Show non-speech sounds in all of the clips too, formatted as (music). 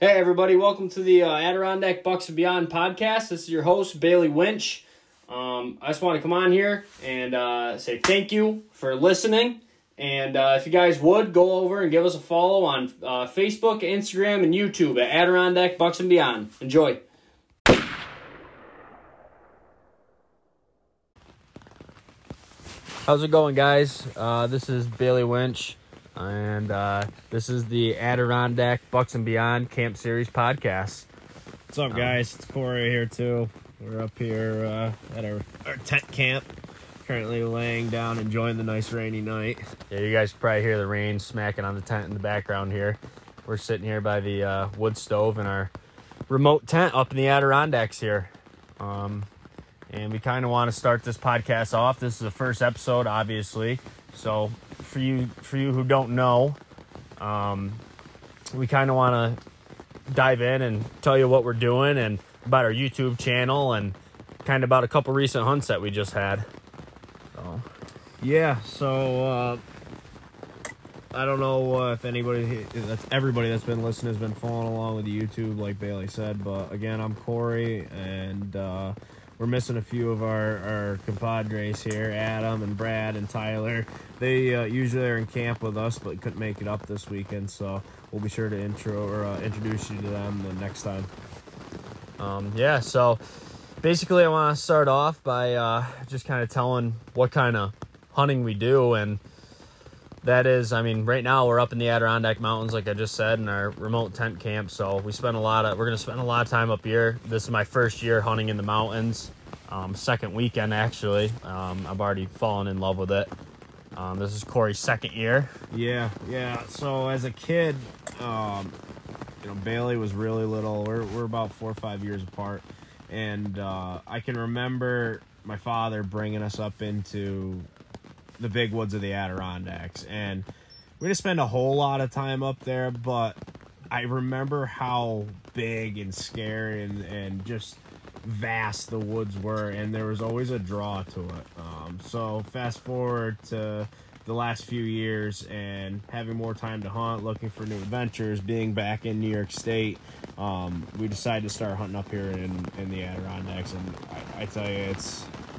Hey, everybody, welcome to the uh, Adirondack Bucks and Beyond podcast. This is your host, Bailey Winch. Um, I just want to come on here and uh, say thank you for listening. And uh, if you guys would, go over and give us a follow on uh, Facebook, Instagram, and YouTube at Adirondack Bucks and Beyond. Enjoy. How's it going, guys? Uh, this is Bailey Winch, and uh, this is the Adirondack Bucks and Beyond Camp Series podcast. What's up, guys? It's Cori here too. We're up here uh, at our, our tent camp, currently laying down, enjoying the nice rainy night. Yeah, you guys probably hear the rain smacking on the tent in the background here. We're sitting here by the uh, wood stove in our remote tent up in the Adirondacks here. Um, and we kind of want to start this podcast off. This is the first episode, obviously. So for you, for you who don't know, um, we kind of want to dive in and tell you what we're doing and about our YouTube channel and kind of about a couple recent hunts that we just had. So Yeah, so uh, I don't know uh, if anybody, that's everybody that's been listening has been following along with YouTube, like Bailey said. But again, I'm Cori, and uh, we're missing a few of our, our compadres here, Adam and Brad and Tyler. They uh, usually are in camp with us, but couldn't make it up this weekend, so we'll be sure to intro or uh, introduce you to them the next time. Um, yeah, so basically, I want to start off by uh, just kind of telling what kind of hunting we do. And that is, I mean, right now we're up in the Adirondack Mountains, like I just said, in our remote tent camp. So we spend a lot of, we're going to spend a lot of time up here. This is my first year hunting in the mountains, um, second weekend actually. Um, I've already fallen in love with it. Um, this is Cori's second year. Yeah, yeah. So as a kid, um, you know, Bailey was really little. We're we're about four or five years apart, and uh, I can remember my father bringing us up into the big woods of the Adirondacks, and we didn't spend a whole lot of time up there, but I remember how big and scary and and just vast the woods were, and there was always a draw to it. Um, so fast forward to the last few years and having more time to hunt, looking for new adventures, being back in New York State, um, we decided to start hunting up here in, in the Adirondacks, and I, I tell you, it's it's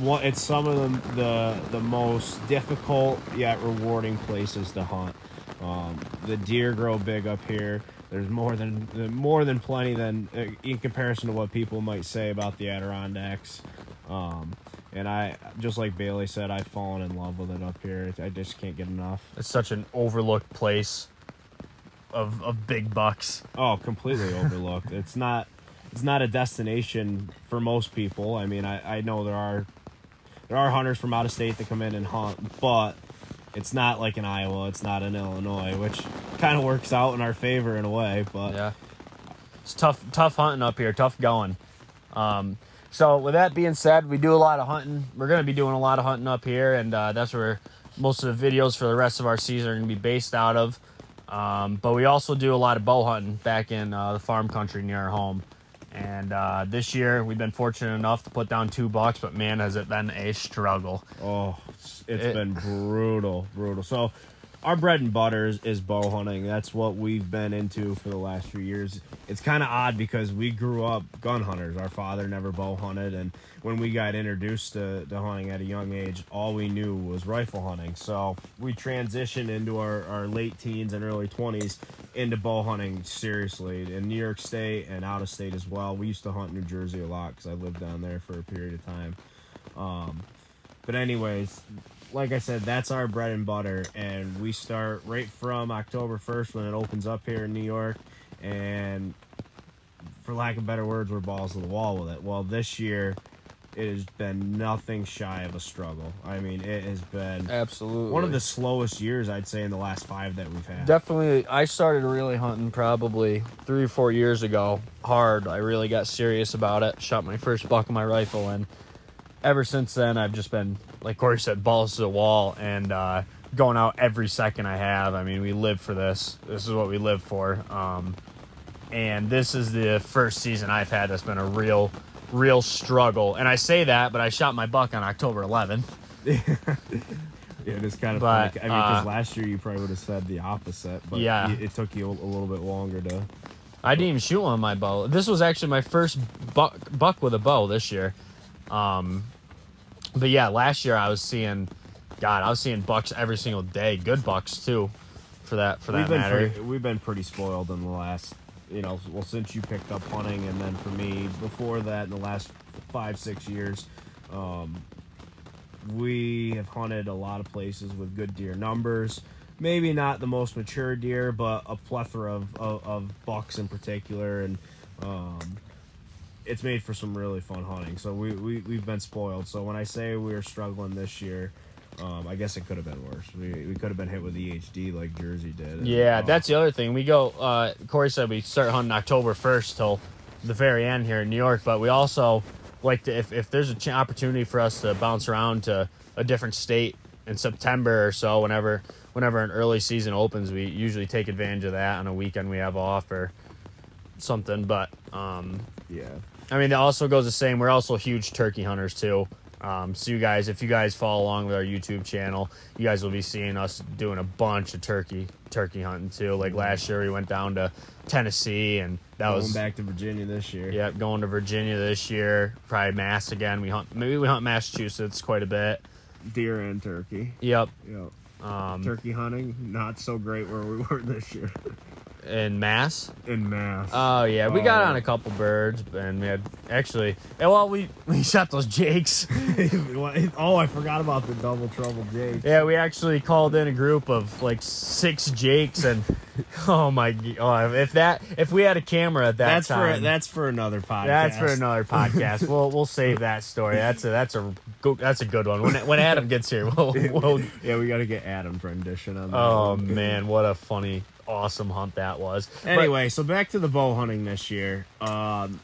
one, it's some of the, the the most difficult yet rewarding places to hunt. Um, the deer grow big up here. There's more than more than plenty than uh, in comparison to what people might say about the Adirondacks. Um, and I just like Bailey said, I've fallen in love with it up here. I just can't get enough. It's such an overlooked place of, of big bucks. Oh, completely overlooked. It's not it's not a destination for most people. I mean, I, I know there are there are hunters from out of state that come in and hunt, but it's not like in Iowa. It's not in Illinois, which kind of works out in our favor in a way. But Yeah. It's tough tough hunting up here, tough going. Um, so with that being said, we do a lot of hunting. We're gonna be doing a lot of hunting up here, and uh, that's where most of the videos for the rest of our season are gonna be based out of. Um, but we also do a lot of bow hunting back in uh, the farm country near our home. And uh, this year we've been fortunate enough to put down two bucks, but man, has it been a struggle. Oh, it's, it's It- been brutal, brutal. So, our bread and butter is, is bow hunting. That's what we've been into for the last few years. It's kind of odd because we grew up gun hunters. Our father never bow hunted, and when we got introduced to, to hunting at a young age, all we knew was rifle hunting. So, we transitioned into our, our late teens and early 20s into bow hunting seriously in New York State and out of state as well. We used to hunt New Jersey a lot because I lived down there for a period of time. Um, but anyways, like I said, that's our bread and butter, and we start right from October first when it opens up here in New York, and for lack of better words, we're balls to the wall with it. Well, this year, it has been nothing shy of a struggle. I mean, it has been Absolutely. one of the slowest years I'd say in the last five that we've had. Definitely, I started really hunting probably three or four years ago. Hard. I really got serious about it. Shot my first buck of my rifle, and ever since then, I've just been, like Cori said, balls to the wall and uh, going out every second I have. I mean, we live for this. This is what we live for. Um, and this is the first season I've had that's been a real, real struggle. And I say that, but I shot my buck on October 11th. (laughs) Yeah, it is kind of But, funny. I mean, because uh, last year you probably would have said the opposite, but Yeah. it took you a, little bit longer to I didn't even shoot one with my bow. This was actually my first buck buck with a bow this year. Um, but yeah, last year I was seeing, God, I was seeing bucks every single day. Good bucks too, for that for that we've matter. pretty, we've been pretty spoiled in the last, you know, well since you picked up hunting, and then for me before that in the last five six years, um, we have hunted a lot of places with good deer numbers. Maybe not the most mature deer, but a plethora of, of, of bucks in particular, and um, it's made for some really fun hunting. So we, we we've been spoiled. So when I say we are struggling this year, um, I guess it could have been worse. We, we could have been hit with EHD like Jersey did. And, Yeah, uh, that's the other thing. We go. Uh, Cori said we start hunting October first till the very end here in New York, but we also like to if if there's an ch- opportunity for us to bounce around to a different state in September or so, whenever whenever an early season opens, we usually take advantage of that on a weekend we have off or something. But um, yeah. I mean, it also goes the same. We're also huge turkey hunters too. Um, so you guys, if you guys follow along with our YouTube channel, you guys will be seeing us doing a bunch of turkey turkey hunting too. Like last year, we went down to Tennessee, and that was Going was back to Virginia this year. Yep, going to Virginia this year. Probably Mass again. We hunt maybe we hunt Massachusetts quite a bit. Deer and turkey. Yep. Yep. Um, Turkey hunting, not so great where we (laughs) were this year. In Mass. In mass. Oh yeah, we got Oh. on a couple birds, and we had actually. eh, Well, we (laughs) we shot those jakes. (laughs) oh, I forgot about the double trouble Jake. Yeah, we actually called in a group of like six jakes, and (laughs) oh my, g- oh, if that if we had a camera at that That's time, for that's for another podcast. that's for another podcast. we'll we'll save that story. That's a that's a go, that's a good one. When when Adam gets here, we'll, we'll Yeah, we got to get Adam's rendition on that. oh one. man, what a funny, awesome hunt that was. But- Anyway, so back to the bow hunting this year. Um,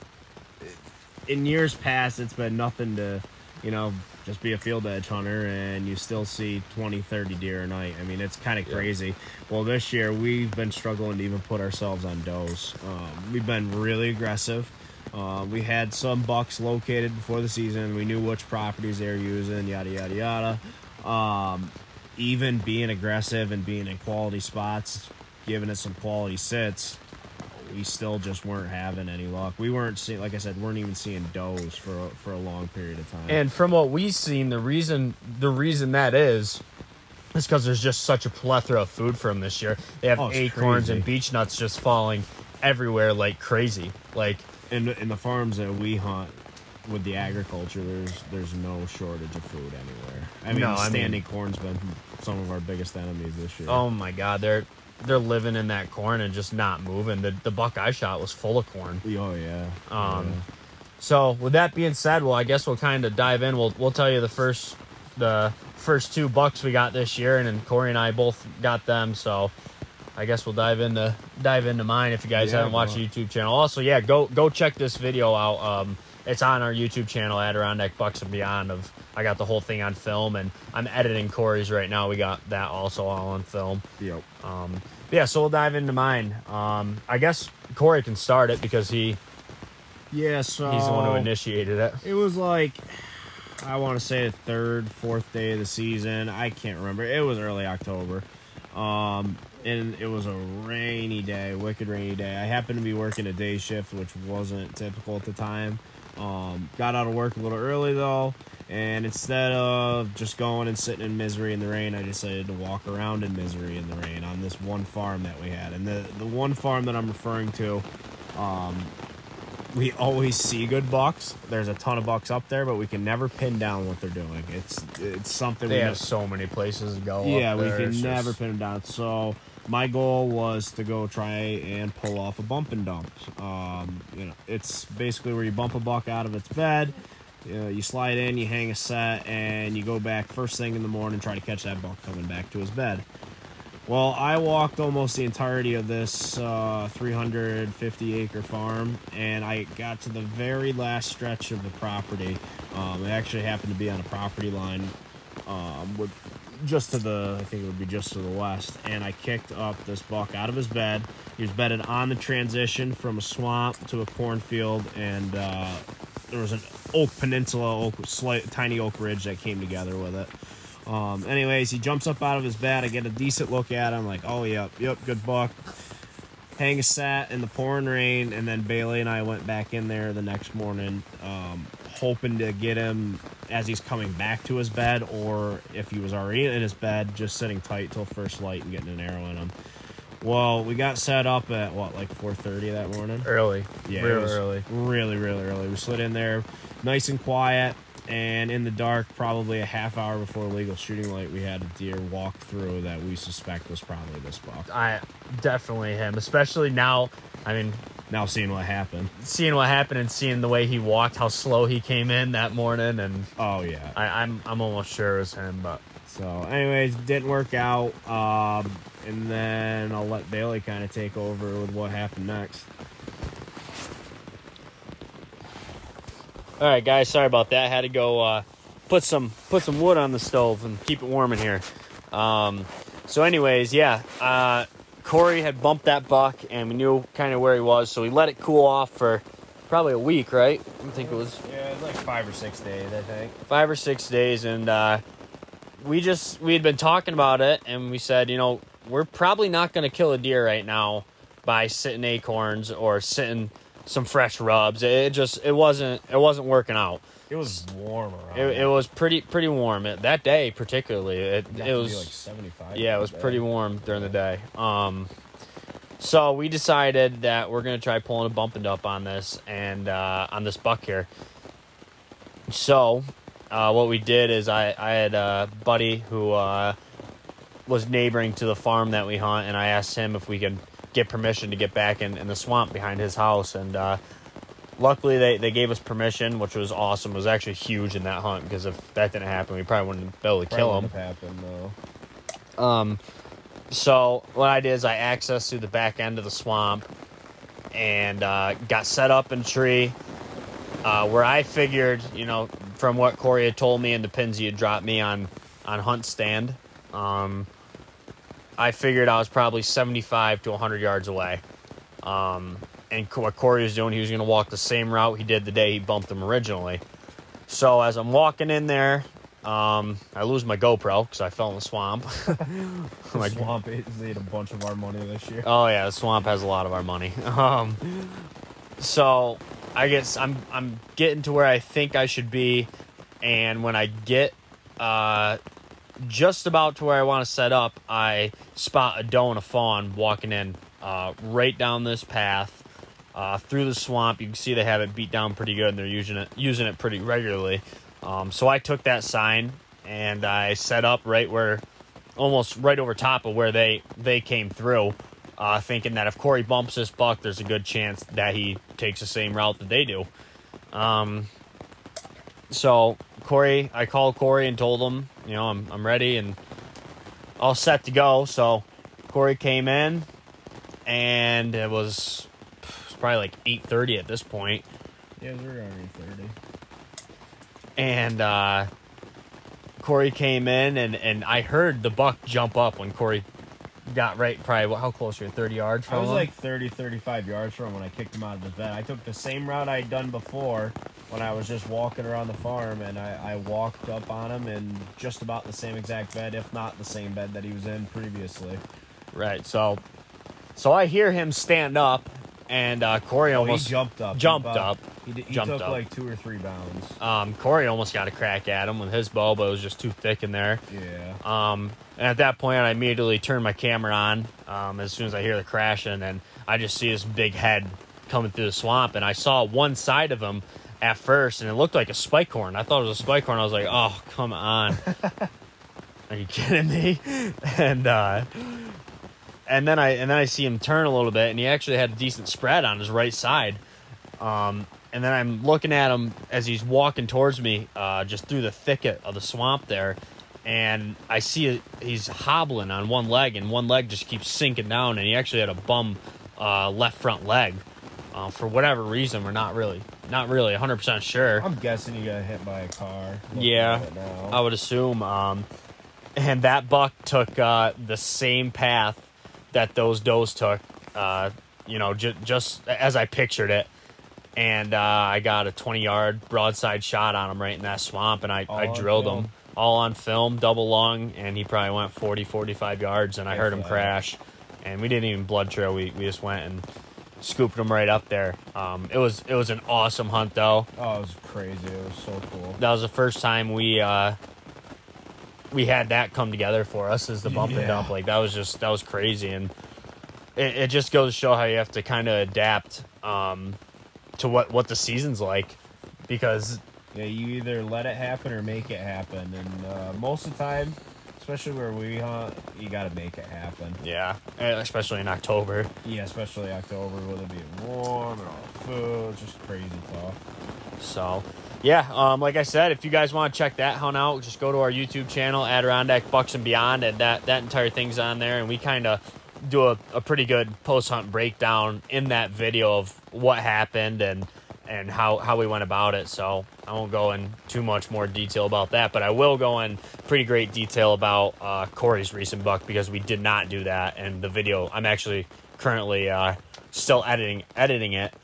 in years past, it's been nothing to, you know, just be a field edge hunter and you still see 20, 30 deer a night. I mean, it's kind of Yeah. crazy. Well, this year we've been struggling to even put ourselves on does. Um, we've been really aggressive. Uh, we had some bucks located before the season. We knew which properties they were using, yada, yada, yada. Um, even being aggressive and being in quality spots, giving it some quality sits, we still just weren't having any luck. We weren't seeing, like I said, weren't even seeing does for a, for a long period of time. And from what we've seen, the reason the reason that is is because there's just such a plethora of food for them this year. They have Oh, acorns and beech nuts just falling everywhere like crazy. Like in in the farms that we hunt with the agriculture, there's there's no shortage of food anywhere. I mean, No, I mean- standing corn's been some of our biggest enemies this year. oh my god, they're they're living in that corn and just not moving. The the buck I shot was full of corn. oh yeah. Um, Yeah. So with that being said, well, I guess we'll kind of dive in. We'll we'll tell you the first the first two bucks we got this year, and then Cori and I both got them. So I guess we'll dive into dive into mine if you guys Yeah, haven't watched the YouTube channel. Also, yeah, go go check this video out. Um, it's on our YouTube channel, Adirondack Bucks and Beyond. Of I got the whole thing on film, and I'm editing Cori's right now. We got that also all on film. Yep. Um, yeah, so we'll dive into mine. Um, I guess Cori can start it because he Yeah. So he's the one who initiated it. It was like I want to say the third, fourth day of the season. I can't remember. It was early October. Um, and it was a rainy day, wicked rainy day. I happened to be working a day shift, which wasn't typical at the time. Um, got out of work a little early though, and instead of just going and sitting in misery in the rain, I decided to walk around in misery in the rain on this one farm that we had. And the the one farm that I'm referring to, um, we always see good bucks. There's a ton of bucks up there, but we can never pin down what they're doing. It's it's something They we have so many places to go. yeah, we can It's never just- pin them down. So my goal was to go try and pull off a bump and dump. Um, you know, it's basically where you bump a buck out of its bed. You, know, you slide in, you hang a set, and you go back first thing in the morning, try to catch that buck coming back to his bed. Well, I walked almost the entirety of this uh, 350 acre farm, and I got to the very last stretch of the property. Um, it actually happened to be on a property line um, with just to the, I think it would be just to the west. And I kicked up this buck out of his bed. He was bedded on the transition from a swamp to a cornfield, and uh, there was an oak peninsula, oak, slight, tiny oak ridge that came together with it. Um, anyways, he jumps up out of his bed. I get a decent look at him, like, oh, yep, yep, good buck. hang a set in the pouring rain, and then Bailey and I went back in there the next morning, um, hoping to get him as he's coming back to his bed, or if he was already in his bed, just sitting tight till first light and getting an arrow in him. Well, we got set up at what, like four thirty that morning. Early. Yeah, it Real was early. Really, really early. We slid in there, nice and quiet, and in the dark, probably a half hour before legal shooting light, we had a deer walk through that we suspect was probably this buck. I definitely him, especially now. I mean, Now seeing what happened. seeing what happened and seeing the way he walked, how slow he came in that morning, and Oh yeah. I, I'm I'm almost sure it was him. But So, anyways, didn't work out. Um, and then I'll let Bailey kind of take over with what happened next. All right, guys, sorry about that. Had to go uh, put some put some wood on the stove and keep it warm in here. Um, so, anyways, yeah, uh, Cori had bumped that buck, and we knew kind of where he was, so we let it cool off for probably a week, right? I think it was Yeah, it was like five or six days, I think. five or six days, and uh, we just we had been talking about it, and we said, you know, we're probably not going to kill a deer right now by sitting acorns or sitting some fresh rubs. It just it wasn't it wasn't working out. It was warm around. It, it was pretty pretty warm it, that day, particularly. It it was like seventy-five. yeah, it was pretty warm during the day. Um, so we decided that we're gonna try pulling a bump and up on this and uh, on this buck here. So, uh, what we did is I I had a buddy who uh, was neighboring to the farm that we hunt, and I asked him if we could get permission to get back in, in the swamp behind his house, and uh, luckily they, they gave us permission, which was awesome. It was actually huge in that hunt because if that didn't happen, we probably wouldn't be able to Probably kill him. happened though. Um, so what I did is I accessed through the back end of the swamp and uh, got set up in tree uh, where I figured, you know, from what Cori had told me and the pins he had dropped me on on HuntStand, um, I figured I was probably 75 to 100 yards away. Um, and what Corey was doing, he was going to walk the same route he did the day he bumped him originally. So as I'm walking in there, um, I lose my GoPro because I fell in the swamp. (laughs) The My- swamp ate a bunch of our money this year. Oh yeah, the swamp has a lot of our money. (laughs) Um, so I guess I'm I'm getting to where I think I should be, and when I get uh, just about to where I want to set up, I spot a doe and a fawn walking in uh, right down this path. Uh, through the swamp, you can see they have it beat down pretty good, and they're using it using it pretty regularly. Um, so I took that sign and I set up right where, almost right over top of where they they came through, uh, thinking that if Cori bumps this buck, there's a good chance that he takes the same route that they do. Um, so Cori, I called Cori and told him, you know, I'm I'm ready and all set to go. So Cori came in, and it was, it was probably like eight thirty at this point Yeah, we were already thirty. and uh, Cori came in, and, and I heard the buck jump up when Cori got right. Probably how close you're? Thirty yards from I was him? like 30, 35 yards from him when I kicked him out of the bed. I took the same route I had done before when I was just walking around the farm, and I, I walked up on him in just about the same exact bed, if not the same bed that he was in previously. right. So, so I hear him stand up, and uh, Cori Oh, almost he jumped up. Jumped up. He, did, he jumped took up. like two or three bounds. Um, Cori almost got a crack at him with his bow, but it was just too thick in there. Yeah. Um, and at that point, I immediately turn my camera on um, as soon as I hear the crashing, and I just see this big head coming through the swamp. And I saw one side of him at first, and it looked like a spike horn. I thought it was a spike horn. I was like, "Oh, come on! (laughs) Are you kidding me?" And uh, and then I and then I see him turn a little bit, and he actually had a decent spread on his right side. Um, and then I'm looking at him as he's walking towards me, uh, just through the thicket of the swamp there, and I see it, he's hobbling on one leg, and one leg just keeps sinking down, and he actually had a bum uh, left front leg. Uh, for whatever reason, we're not really not really 100 percent sure. I'm guessing he got hit by a car. Yeah. at it now. I would assume. Um, and that buck took uh, the same path that those does took, uh, you know, ju- just as I pictured it. And uh, I got a 20 yard broadside shot on him right in that swamp, and I, All I drilled him all on film, double lung, and he probably went 40, 45 yards, and I heard him crash. and we didn't even blood trail. We we just went and scooped them right up there. Um, it was it was an awesome hunt though. Oh, it was crazy. It was so cool. That was the first time we uh, we had that come together for us as the bump and dump. Like that was just that was crazy, and it, it just goes to show how you have to kind of adapt um, to what what the season's like, because Yeah, you either let it happen or make it happen, and uh, most of the time, especially where we hunt, you got to make it happen. yeah, especially in October. Yeah, especially October with it being warm and all the food, just crazy tough. So, yeah, um, like I said, if you guys want to check that hunt out, just go to our YouTube channel, Adirondack Bucks and Beyond, and that that entire thing's on there. And we kind of do a, a pretty good post hunt breakdown in that video of what happened and and how how we went about it. So I won't go in too much more detail about that, but I will go in pretty great detail about uh, Cori's recent buck because we did not do that. And the video, I'm actually currently uh, still editing editing it.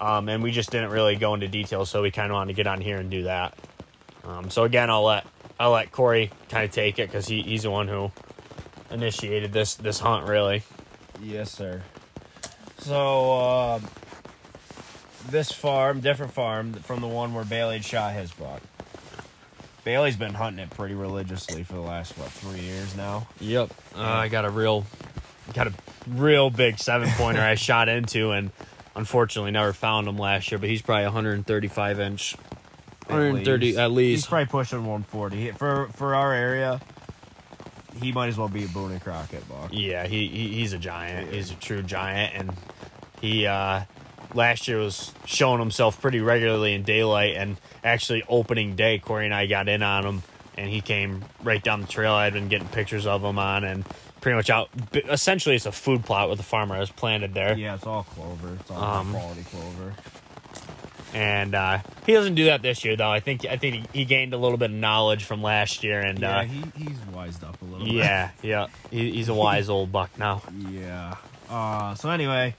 Um, and we just didn't really go into detail, so we kind of wanted to get on here and do that. Um, so again, I'll let I'll let Cori kind of take it because he, he's the one who initiated this this hunt. Really, Yes, sir. So, uh, this farm, different farm from the one where Bailey had shot his buck. Bailey's been hunting it pretty religiously for the last, what, three years now? yep. Uh, I got a real got a real big seven pointer I (laughs) shot into, and unfortunately never found him last year. But he's probably 135 inch, 130 at least. He's least. probably pushing 140. For for our area, he might as well be a Boone and Crockett buck. Yeah, he, he he's a giant. He's a true giant, and he uh, last year was showing himself pretty regularly in daylight. And actually, opening day, Cori and I got in on him, and he came right down the trail. I'd been getting pictures of him on, and pretty much out. Essentially, it's a food plot with the farmer has planted there, Yeah, it's all clover. It's all Um, quality clover. and uh, he doesn't do that this year though. I think I think he gained a little bit of knowledge from last year, and Yeah, uh, he, he's wised up a little bit. yeah, yeah, he, he's a wise old buck now. (laughs) Yeah. Uh, so anyway,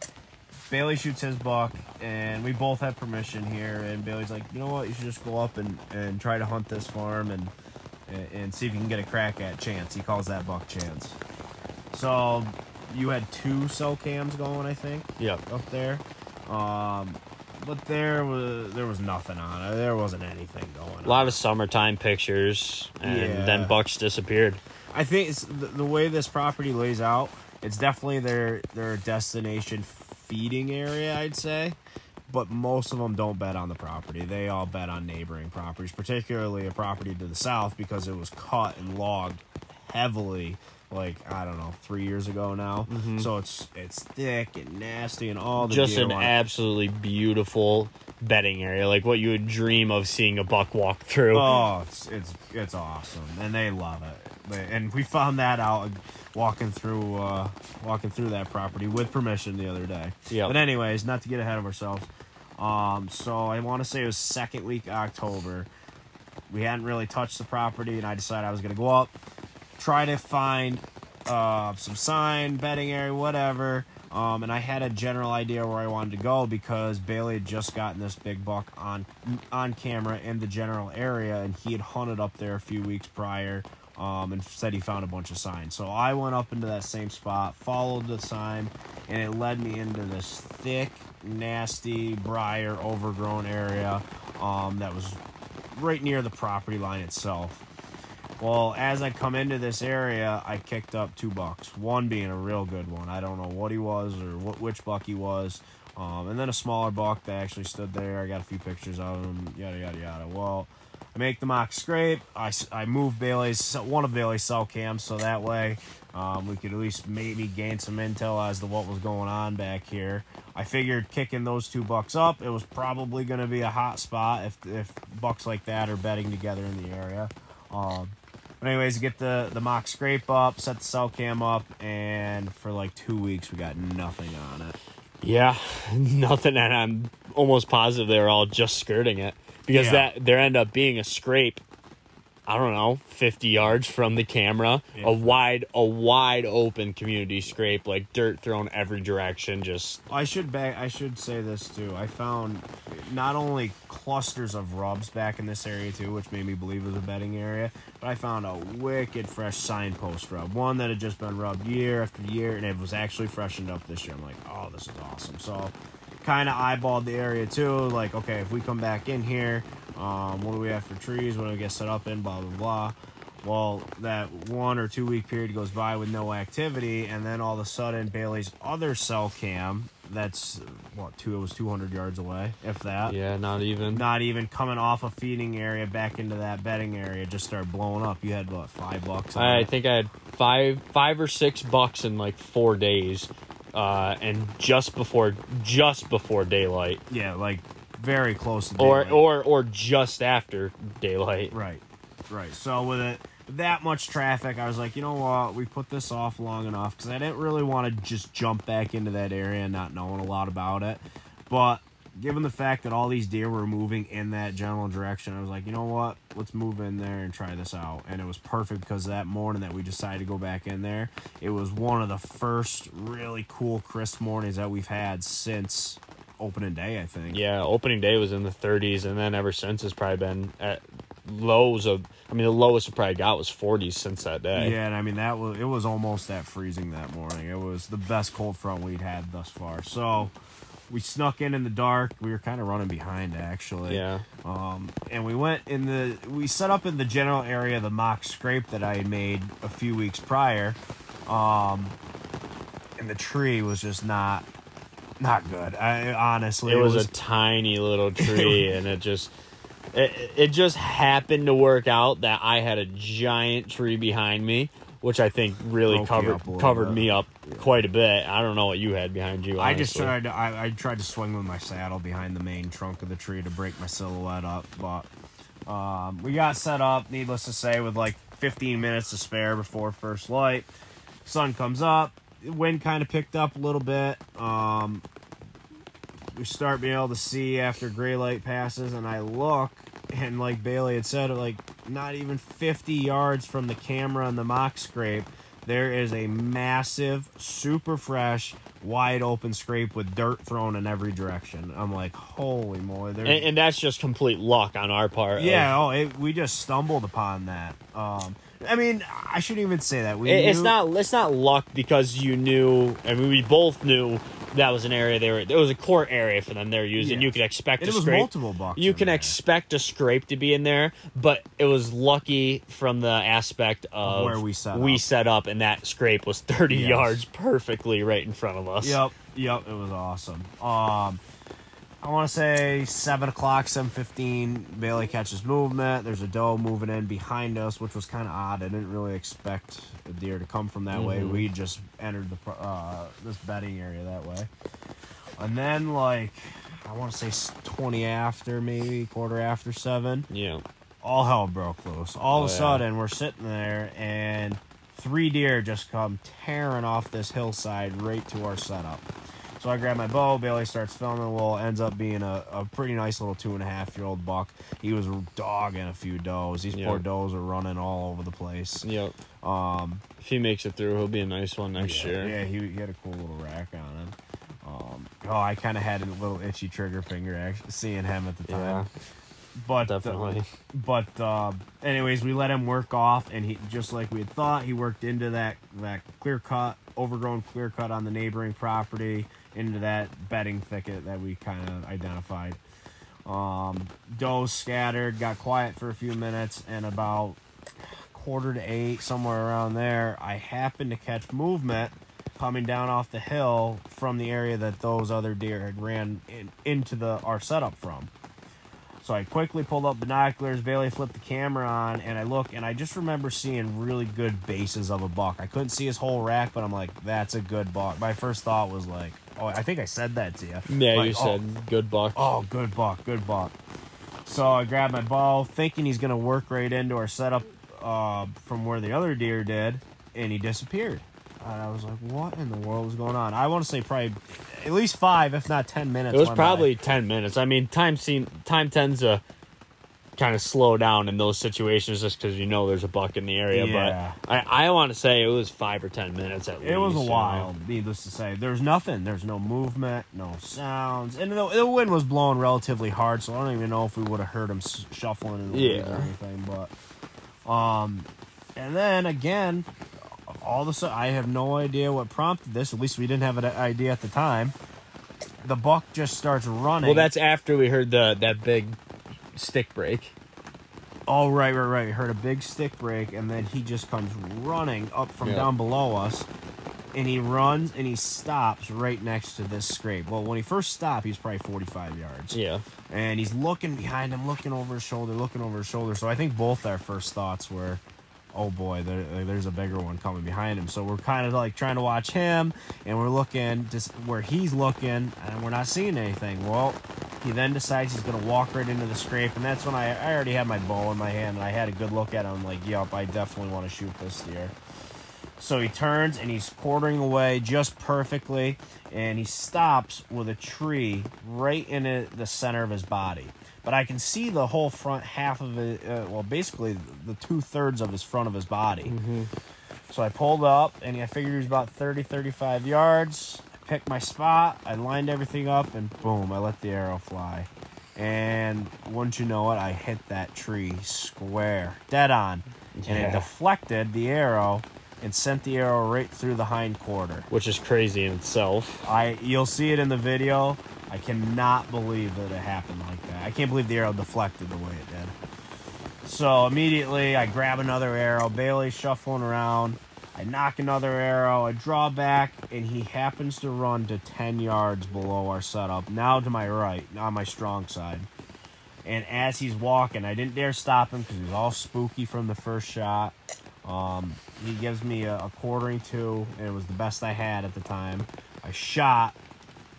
Bailey shoots his buck, and we both have permission here. And Bailey's like, you know what? You should just go up and, and try to hunt this farm and, and see if you can get a crack at Chance. He calls that buck Chance. So you had two cell cams going, I think, Yep. up there. Um, but there was there was nothing on it. There wasn't anything going. A lot of summertime pictures, and Yeah. then Bucks disappeared. I think it's the, the way this property lays out. It's definitely their their destination feeding area, I'd say. But most of them don't bet on the property. They all bet on neighboring properties, particularly a property to the south because it was cut and logged heavily. Like I don't know, three years ago now. So it's it's thick and nasty and all the Just an absolutely beautiful bedding area, like what you would dream of seeing a buck walk through. Oh, it's it's it's awesome, and they love it. And we found that out walking through uh, walking through that property with permission the other day. Yep. But anyways, not to get ahead of ourselves. Um, so I want to say it was second week October. We hadn't really touched the property, and I decided I was gonna go up, try to find uh, some sign, bedding area, whatever. Um, and I had a general idea where I wanted to go because Bailey had just gotten this big buck on on camera in the general area, and he had hunted up there a few weeks prior. Um, and said he found a bunch of signs. So I went up into that same spot, followed the sign, and it led me into this thick, nasty, briar, overgrown area um, that was right near the property line itself. Well, as I come into this area, I kicked up two bucks. One being a real good one. I don't know what he was or what which buck he was. Um, and then a smaller buck that actually stood there. I got a few pictures of him. Yada yada yada. Well, I make the mock scrape. I, I move Bailey's one of Bailey's cell cams so that way um, we could at least maybe gain some intel as to what was going on back here. I figured kicking those two bucks up, it was probably going to be a hot spot if if bucks like that are bedding together in the area. Um, but anyways, get the the mock scrape up, set the cell cam up, and for like two weeks we got nothing on it. Yeah, (laughs) nothing, and I'm almost positive they were all just skirting it because Yeah. that there ended up being a scrape. I don't know, fifty yards from the camera, Yeah. a wide, a wide open community scrape, like dirt thrown every direction. Just I should back. I should say this too. I found not only clusters of rubs back in this area too, which made me believe it was a bedding area, but I found a wicked fresh signpost rub, one that had just been rubbed year after year, and it was actually freshened up this year. I'm like, oh, this is awesome. So, kind of eyeballed the area too. Like, okay, if we come back in here, um, what do we have for trees? What do we get set up in? Blah blah blah. Well, that one or two week period goes by with no activity, and then all of a sudden, Bailey's other cell cam that's what two it was 200 yards away, if that. Yeah, not even. Not even coming off a feeding area back into that bedding area, just started blowing up. You had what five bucks? I think I had five, five or six bucks in like four days, uh, and just before, just before daylight, yeah, like very close to or daylight. or or just after daylight. Right, right. So with it that much traffic, I was like, you know what, we put this off long enough because I didn't really want to just jump back into that area not knowing a lot about it. But given the fact that all these deer were moving in that general direction, I was like, you know what, let's move in there and try this out. And it was perfect because that morning that we decided to go back in there, it was one of the first really cool crisp mornings that we've had since opening day, I think. Yeah, opening day was in the 30s, and then ever since it's probably been at lows of. I mean, the lowest it probably got was 40s since that day. Yeah, and I mean that was it was almost that freezing that morning. It was the best cold front we'd had thus far. So we snuck in in the dark. We were kind of running behind actually. Yeah. Um, and we went in the we set up in the general area of the mock scrape that I had made a few weeks prior. Um, and the tree was just not not good. I honestly It was, a tiny little (laughs) tree, and it just. It, it just happened to work out that I had a giant tree behind me, which I think really Broke covered up covered bit. me up quite a bit. I don't know what you had behind you. I just tried to I, I tried to swing with my saddle behind the main trunk of the tree to break my silhouette up, but um, we got set up. Needless to say, with like 15 minutes to spare before first light, sun comes up. Wind kind of picked up a little bit. Um, we start being able to see after gray light passes, and I look, and like Bailey had said, like not even 50 yards from the camera and the mock scrape, there is a massive, super fresh, wide open scrape with dirt thrown in every direction. I'm like, holy moly! And, and that's just complete luck on our part. of- yeah, oh, it, we just stumbled upon that. Um, I mean, I shouldn't even say that. We It- it's not it's not luck because you knew. I mean, we both knew that was an area they were. It was a court area for them they're using. Yeah. You could expect And a it was scrape. multiple bucks. You can there. expect a scrape to be in there, but it was lucky from the aspect of, where we set we up. set up, and that scrape was thirty Yes. yards perfectly right in front of us. Yep, yep, it was awesome. Um, I want to say seven o'clock, seven fifteen. Bailey catches movement. There's a doe moving in behind us, which was kind of odd. I didn't really expect a deer to come from that way. Mhm. We just entered the uh, this bedding area that way, and then like I want to say twenty after, maybe quarter after seven Yeah. all hell broke loose. All of Oh, a yeah. sudden, we're sitting there, and three deer just come tearing off this hillside right to our setup. So I grab my bow. Bailey starts filming. Well, ends up being a, a pretty nice little two and a half year old buck. He was dogging a few does. These Yeah. poor does are running all over the place. Yep. Um, If he makes it through, he'll be a nice one next yeah, year. Yeah, he, he had a cool little rack on him. Um, oh, I kind of had a little itchy trigger finger actually seeing him at the time. Yeah, but uh, definitely. but uh, anyways, we let him work off, and he just like we had thought, he worked into that that clear cut, overgrown clear cut on the neighboring property, into that bedding thicket that we kind of identified. Um, does scattered, got quiet for a few minutes, and about quarter to eight, somewhere around there, I happened to catch movement coming down off the hill from the area that those other deer had ran in, into the our setup from. So I quickly pulled up binoculars, Bailey flipped the camera on, and I look, and I just remember seeing really good bases of a buck. I couldn't see his whole rack, but I'm like, that's a good buck. My first thought was like, oh, I think I said that to you. Yeah, Like, you oh, said good buck. Oh, good buck, good buck. So I grabbed my bow, thinking he's gonna work right into our setup uh, from where the other deer did, and he disappeared. And I was like, "What in the world is going on?" I want to say probably at least five, if not ten minutes. It was probably ten minutes. I mean, time seem time tends to kind of slow down in those situations just because you know there's a buck in the area. Yeah. But I, I want to say it was five or ten minutes at least. It was a while, needless to say. There's nothing. There's no movement, no sounds, and the, the wind was blowing relatively hard, so I don't even know if we would have heard him shuffling in the leaves or Yeah. Um, and then again, all of a sudden, I have no idea what prompted this. At least we didn't have an idea at the time. The buck just starts running. Well, that's after we heard the that big stick break. Oh right, right, right. We heard a big stick break, and then he just comes running up from Yeah. down below us, and he runs and he stops right next to this scrape. Well, when he first stopped, he's probably forty-five yards, Yeah. and he's looking behind him, looking over his shoulder, looking over his shoulder. So I think both our first thoughts were, "Oh boy, there, there's a bigger one coming behind him." So we're kind of like trying to watch him, and we're looking just where he's looking, and we're not seeing anything. Well, he then decides he's going to walk right into the scrape, and that's when I, I already had my bow in my hand, and I had a good look at him. Like, yup, I definitely want to shoot this deer. So he turns and he's quartering away just perfectly, and he stops with a tree right in it, the center of his body. But I can see the whole front half of it, uh, well, basically the two thirds of his front of his body. So I pulled up, and I figured he was about 30, 35 yards. I picked my spot, I lined everything up, and boom, I let the arrow fly. And wouldn't you know it, I hit that tree square, dead on. And it deflected the arrow and sent the arrow right through the hind quarter. Which is crazy in itself. I you'll see it in the video. I cannot believe that it happened like that. I can't believe the arrow deflected the way it did. So immediately I grab another arrow. Bailey's shuffling around. I nock another arrow. I draw back, and he happens to run to 10 yards below our setup. Now to my right, on my strong side. And as he's walking, I didn't dare stop him because he was all spooky from the first shot. Um, he gives me a, a quartering to, and it was the best I had at the time. I shot,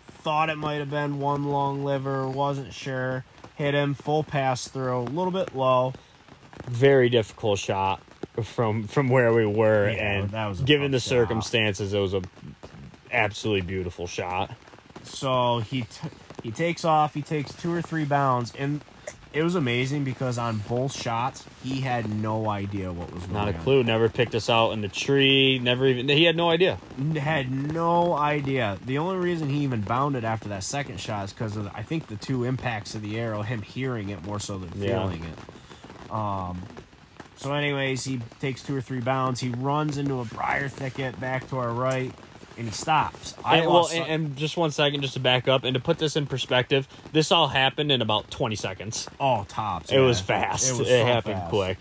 thought it might have been one lung liver, wasn't sure. Hit him, full pass through, a little bit low. Very difficult shot from from where we were, Yeah, and that was given the shot. circumstances, it was a absolutely beautiful shot. So he t- he takes off. He takes two or three bounds, and it was amazing because on both shots he had no idea what was going on. Not a on. clue. Never picked us out in the tree. Never even. He had no idea. had no idea. The only reason he even bounded after that second shot is because of I think the two impacts of the arrow, him hearing it more so than Yeah. feeling it. Um. So, anyways, he takes two or three bounds. He runs into a briar thicket back to our right, and he stops. I And, well, and, and just one second, just to back up and to put this in perspective, this all happened in about 20 seconds. oh tops. It yeah. was fast. It, was so happened fast. quick.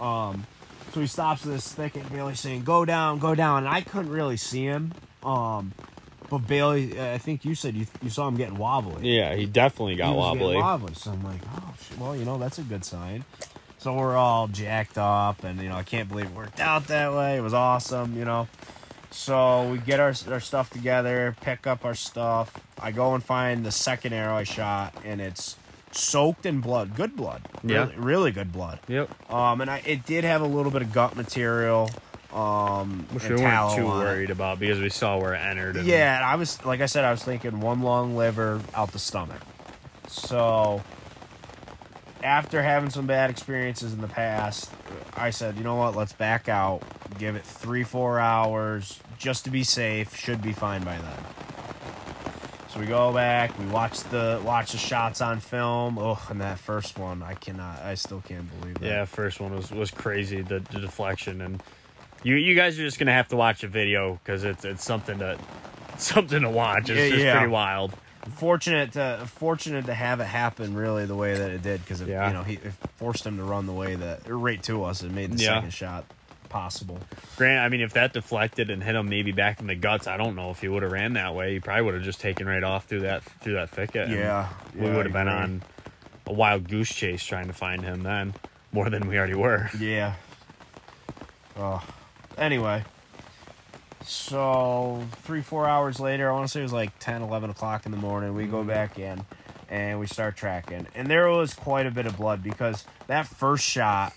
Um, so he stops this thicket. Bailey saying, "Go down, go down." And I couldn't really see him. Um, but Bailey, I think you said you you saw him getting wobbly. Yeah, he definitely got He was wobbly. wobbly. So I'm like, oh, shit. well, you know, that's a good sign. So we're all jacked up, and you know, I can't believe it worked out that way. It was awesome, you know. So we get our our stuff together, pick up our stuff. I go and find the second arrow I shot, and it's soaked in blood, good blood, Yeah. really, really good blood. Yep. Um, and I it did have a little bit of gut material. Um, Which we weren't too worried about because we saw where it entered. And Yeah, and I was like I said, I was thinking one lung liver out the stomach. So after having some bad experiences in the past, I said, you know what, let's back out, give it three, four hours just to be safe. Should be fine by then. So we go back, we watch the watch the shots on film. Oh, and that first one, I cannot, I still can't believe that. Yeah, first one was was crazy. The, the deflection and you you guys are just gonna have to watch a video because it's it's something to (laughs) something to watch. It's Yeah, just yeah. pretty wild. Fortunate to fortunate to have it happen really the way that it did because Yeah. you know he it forced him to run the way that right to us and made the Yeah. second shot possible. Grant, I mean, if that deflected and hit him maybe back in the guts, I don't know if he would have ran that way. He probably would have just taken right off through that through that thicket. and Yeah, we would have been on a wild goose chase trying to find him then, more than we already were. Yeah. Oh. Anyway. So, three, four hours later, I want to say it was like 10, 11 o'clock in the morning, we go back in and we start tracking. And there was quite a bit of blood because that first shot,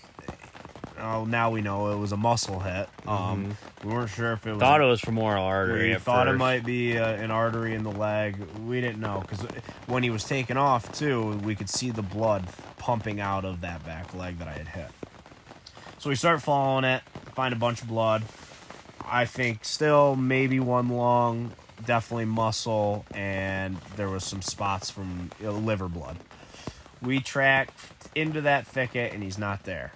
Oh, now we know it was a muscle hit. Um, we weren't sure if it was. Thought it was femoral artery. we thought it might be uh, an artery in the leg. We didn't know because when he was taken off too, we could see the blood pumping out of that back leg that I had hit. So we start following it, find a bunch of blood. I think still maybe one lung, definitely muscle, and there was some spots from you know, liver blood. We tracked into that thicket and he's not there.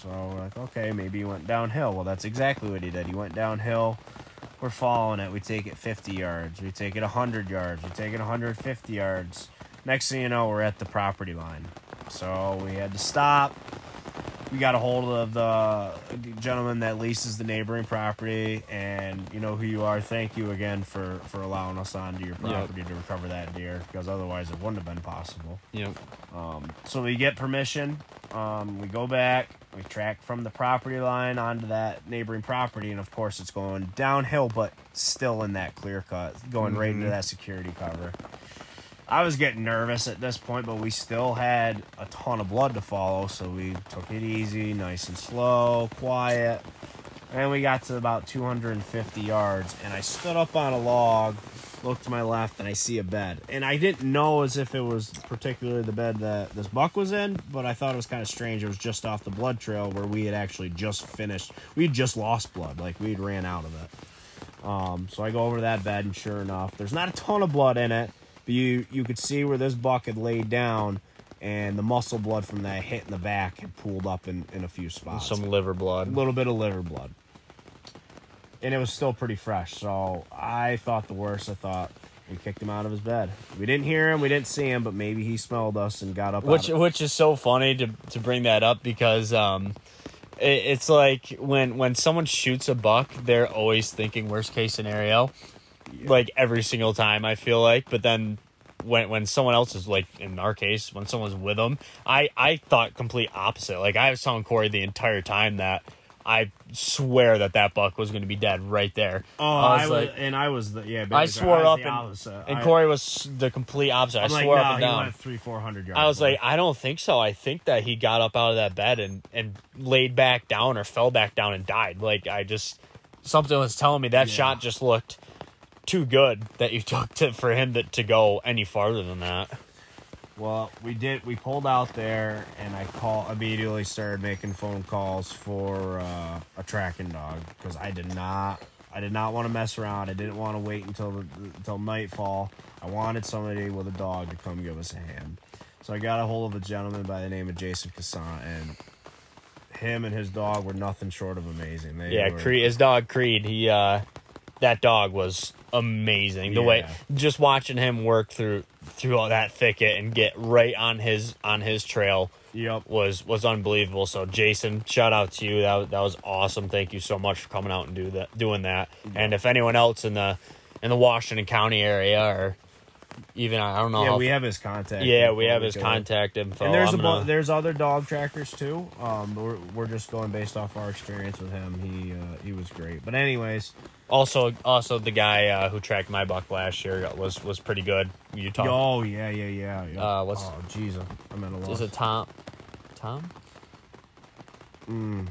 So we're like, okay, maybe he went downhill. Well, that's exactly what he did. He went downhill. We're following it. We take it 50 yards. We take it 100 yards. We take it 150 yards. Next thing you know, we're at the property line. So we had to stop. We got a hold of the gentleman that leases the neighboring property, and you know who you are. Thank you again for for allowing us onto your property to recover that deer, because otherwise it wouldn't have been possible. Yep. Um, so we get permission. Um, we go back. We track from the property line onto that neighboring property, and of course, it's going downhill, but still in that clear cut, going right into that security cover. I was getting nervous at this point, but we still had a ton of blood to follow, so we took it easy, nice and slow, quiet. And we got to about 250 yards, and I stood up on a log, looked to my left, and I see a bed. And I didn't know as if it was particularly the bed that this buck was in, but I thought it was kind of strange. It was just off the blood trail where we had actually just finished. We had just lost blood, like we'd ran out of it. Um, so I go over to that bed, and sure enough, there's not a ton of blood in it, but you you could see where this buck had laid down, and the muscle blood from that hit in the back had pooled up in, in a few spots Some liver blood. a little bit of liver blood. And it was still pretty fresh, so I thought the worst. I thought we kicked him out of his bed. We didn't hear him, we didn't see him, but maybe he smelled us and got up. which which is so funny to to bring that up because um it, it's like when when someone shoots a buck they're always thinking worst case scenario like every single time i feel like but then when when someone else is like in our case when someone's with them i i thought complete opposite like i was telling Cori the entire time that i swear that that buck was going to be dead right there oh, I I was was, like- and I was the yeah. I swore was up and, opposite. and I- Cori was the complete opposite. I'm I like, swore no, up and down. three, four hundred yards. I was like, I don't think so. I think that he got up out of that bed and and laid back down or fell back down and died. Like I just something was telling me that Yeah. shot just looked too good that you (laughs) took to for him to, to go any farther than that. Well, we did. We pulled out there, and I call immediately started making phone calls for uh, a tracking dog because I did not. I did not want to mess around. I didn't want to wait until the, until nightfall. I wanted somebody with a dog to come give us a hand. So I got a hold of a gentleman by the name of Jason Cassan, and him and his dog were nothing short of amazing. They Yeah, were, Creed, his dog Creed. He uh, that dog was amazing. The way just watching him work through through all that thicket and get right on his on his trail Yep. was was unbelievable. So Jason, shout out to you. That that was awesome. Thank you so much for coming out and do that, doing that. And if anyone else in the in the Washington County area or even I don't know. Yeah, we have his contact. yeah, we have his could- contact info. And there's I'm a gonna- there's other dog trackers too. Um, we're, we're just going based off our experience with him. He uh, he was great. But anyways, also also the guy uh, who tracked my buck last year was was pretty good. You talk. oh yeah yeah yeah. yeah. Uh, what's- oh Jesus? I'm at a loss. Is it Tom? Tom? Mm,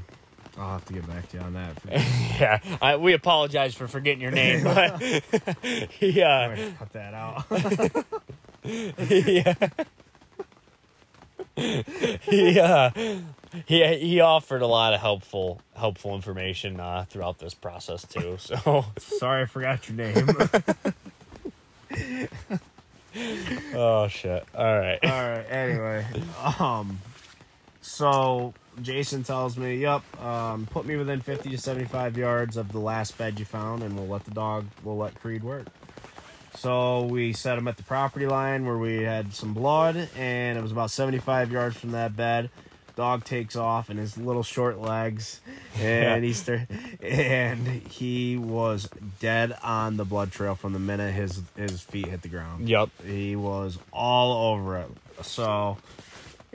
I'll have to get back to you on that. (laughs) yeah, I, we apologize for forgetting your name, (laughs) but (laughs) he, uh, cut that out. yeah. he uh he he offered a lot of helpful helpful information uh throughout this process too. So Sorry, I forgot your name. oh shit. All right. All right. Anyway, um, so Jason tells me, "Yep, um, put me within fifty to seventy-five yards of the last bed you found, and we'll let the dog, we'll let Creed work." So we set him at the property line where we had some blood, and it was about seventy-five yards from that bed. Dog takes off in his little short legs, (laughs) and he's th- and he was dead on the blood trail from the minute his his feet hit the ground. Yep. He was all over it. So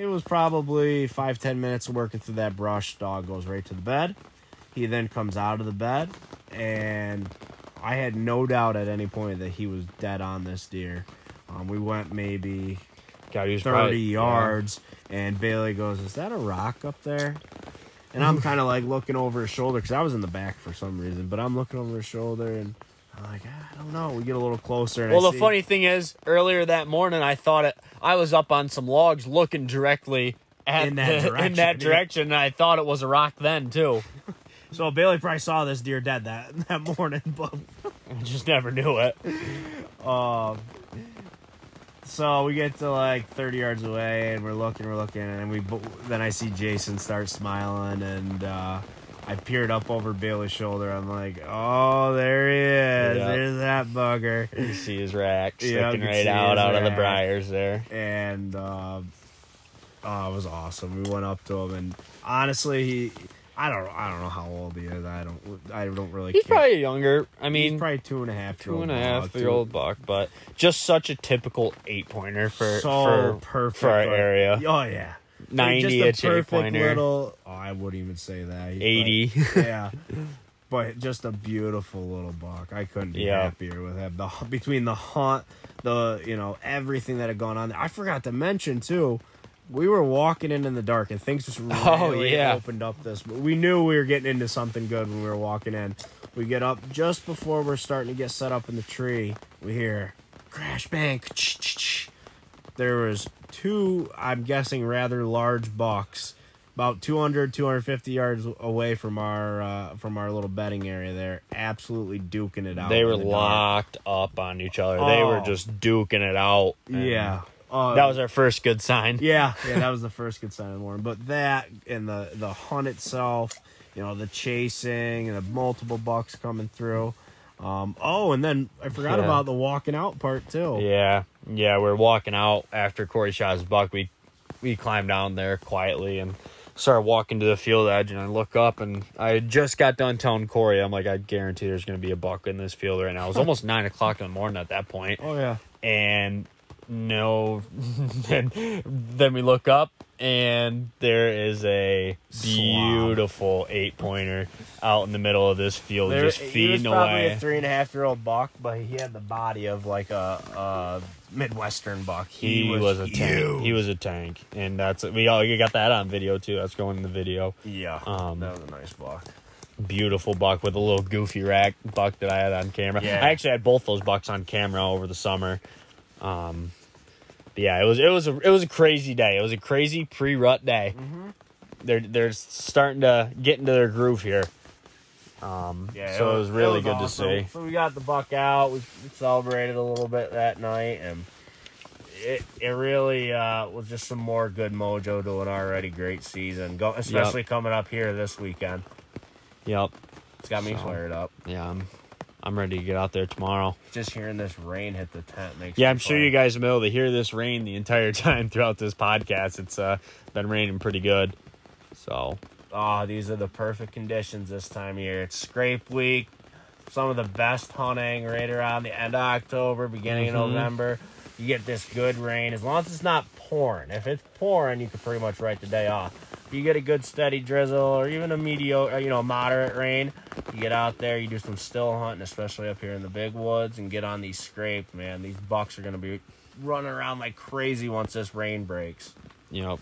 it was probably five, ten minutes of working through that brush. Dog goes right to the bed. He then comes out of the bed, and I had no doubt at any point that he was dead on this deer. Um, we went maybe God, he was 30 probably- yards, and Bailey goes, Is that a rock up there? and I'm kind of like looking over his shoulder because I was in the back for some reason, but I'm looking over his shoulder and I'm like, "Ah, I don't know. We get a little closer. And Well, I the see- funny thing is, earlier that morning, I thought it. I was up on some logs looking directly at In that the- (laughs) in direction, that yeah. direction, and I thought it was a rock then too. (laughs) So Bailey probably saw this deer dead that (laughs) that morning, but I just never knew it. um. So we get to like 30 yards away, and we're looking, we're looking, and we then I see Jason start smiling, and uh, I peered up over Bailey's shoulder. I'm like, oh, there he is. Yeah. There's that bugger. You see his rack sticking can right out out of the rack. briars there. and uh, oh, it was awesome. We went up to him, and honestly, he. I don't. I don't know how old he is. I don't. I don't really. He's care. probably younger. I mean, He's probably two and a half. two and a half year old buck, but just such a typical eight pointer for so for, perfect for our area. Oh yeah, Ninety just inch a eight perfect pointer, little. Oh, I wouldn't even say that. Eighty. like- yeah, (laughs) but just a beautiful little buck. I couldn't be Yeah. happier with him. The between the hunt, the you know everything that had gone on there. I forgot to mention too. We were walking in in the dark, and things just (laughs) oh, really Oh, yeah. opened up. This but we knew we were getting into something good when we were walking in. We get up just before we're starting to get set up in the tree. We hear crash bang. There was two, I'm guessing, rather large bucks, about 200, 250 yards away from our uh, from our little bedding area. There, absolutely duking it out. They were the dark. locked up on each other. They were Oh. just duking it out. Yeah. Uh, that was our first good sign. Yeah, yeah, (laughs) that was the first good sign of the morning. But that and the the hunt itself, you know, the chasing and the multiple bucks coming through. Um, oh, and then I forgot Yeah. about the walking out part too. Yeah, yeah. We're walking out after Cori shot his buck. We we climbed down there quietly and started walking to the field edge. And I look up and I just got done telling Cori, I'm like, I guarantee there's going to be a buck in this field right now. It was almost (laughs) nine o'clock in the morning at that point, Oh yeah. and no. (laughs) then then we look up and there is a beautiful eight pointer out in the middle of this field, There, just he was feeding probably away. a three and a half year old buck, but he had the body of like a, a midwestern buck. He, was, a tank. He was a tank, and that's we all you got that on video too. That's going in the video. yeah. Um, that was a nice buck. Beautiful buck with a little goofy rack buck that I had on camera. Yeah. I actually had both those bucks on camera over the summer. Um, but yeah, it was it was a it was a crazy day. It was a crazy pre rut day. Mm-hmm. They're they're starting to get into their groove here. Um, Yeah, so it was, really it good awesome. to see. So we got the buck out. We, celebrated a little bit that night, and it it really uh, was just some more good mojo to an already great season. Go, especially coming up here this weekend. Yep. It's got me So- fired up. Yeah, I'm I'm ready to get out there tomorrow. Just hearing this rain hit the tent makes. Yeah, I'm sure you guys will be able to hear this rain the entire (laughs) time throughout this podcast. It's uh, been raining pretty good. So, Oh, these are the perfect conditions this time of year. It's scrape week. Some of the best hunting right around the end of October, beginning Mhm. of November. You get this good rain. As long as it's not pouring. If it's pouring, you can pretty much write the day off. If you get a good steady drizzle or even a mediocre, you know, moderate rain, you get out there, you do some still hunting, especially up here in the big woods, and get on these scrapes, man. These bucks are going to be running around like crazy once this rain breaks. yep.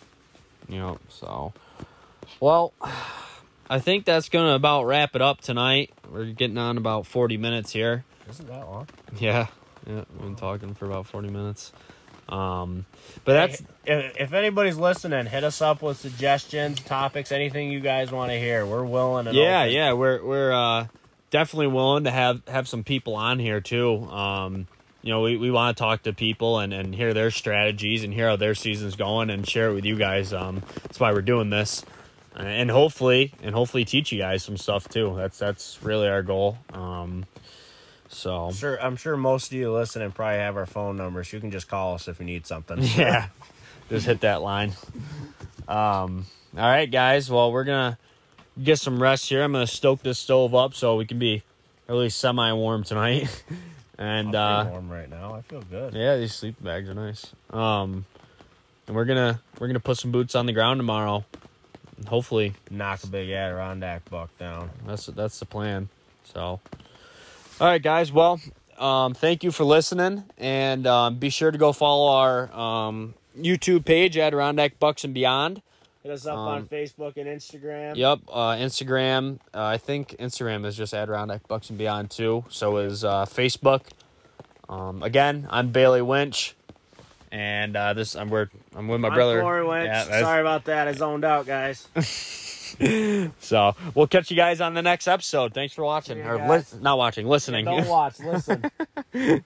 Yep. So, well, I think that's going to about wrap it up tonight. We're getting on about 40 minutes here. Isn't that long? Yeah. Yeah. We've been talking for about 40 minutes. Um, but that's, if, if anybody's listening, hit us up with suggestions, topics, anything you guys want to hear. We're willing and yeah, open. yeah. We're, we're, uh, definitely willing to have, have some people on here too. Um, you know, we, we want to talk to people and, and hear their strategies and hear how their season's going and share it with you guys. Um, that's why we're doing this. And hopefully, and hopefully teach you guys some stuff too. That's that's really our goal. Um, so I'm sure I'm sure most of you listening probably have our phone numbers. You can just call us if you need something. (laughs) yeah, just hit that line. Um, all right, guys. Well, we're gonna get some rest here. I'm gonna stoke this stove up so we can be at least semi warm tonight. (laughs) and uh, warm right now. I feel good. yeah, these sleep bags are nice. Um, and we're gonna we're gonna put some boots on the ground tomorrow. Hopefully, Knock a big Adirondack buck down. that's that's the plan. So, all right, guys. Well, um, thank you for listening, and um, be sure to go follow our um, YouTube page, Adirondack Bucks and Beyond. Hit us up Um, on Facebook and Instagram. Yep, uh, Instagram. Uh, I think Instagram is just Adirondack Bucks and Beyond too. So is uh, Facebook. Um, again, I'm Bailey Winch, and uh, this I'm we're, I'm with my I'm brother. Cori Winch. Yeah, Sorry about that. I zoned out, guys. (laughs) (laughs) So we'll catch you guys on the next episode. Thanks for watching you or li- not watching, listening. Don't watch. Listen. (laughs)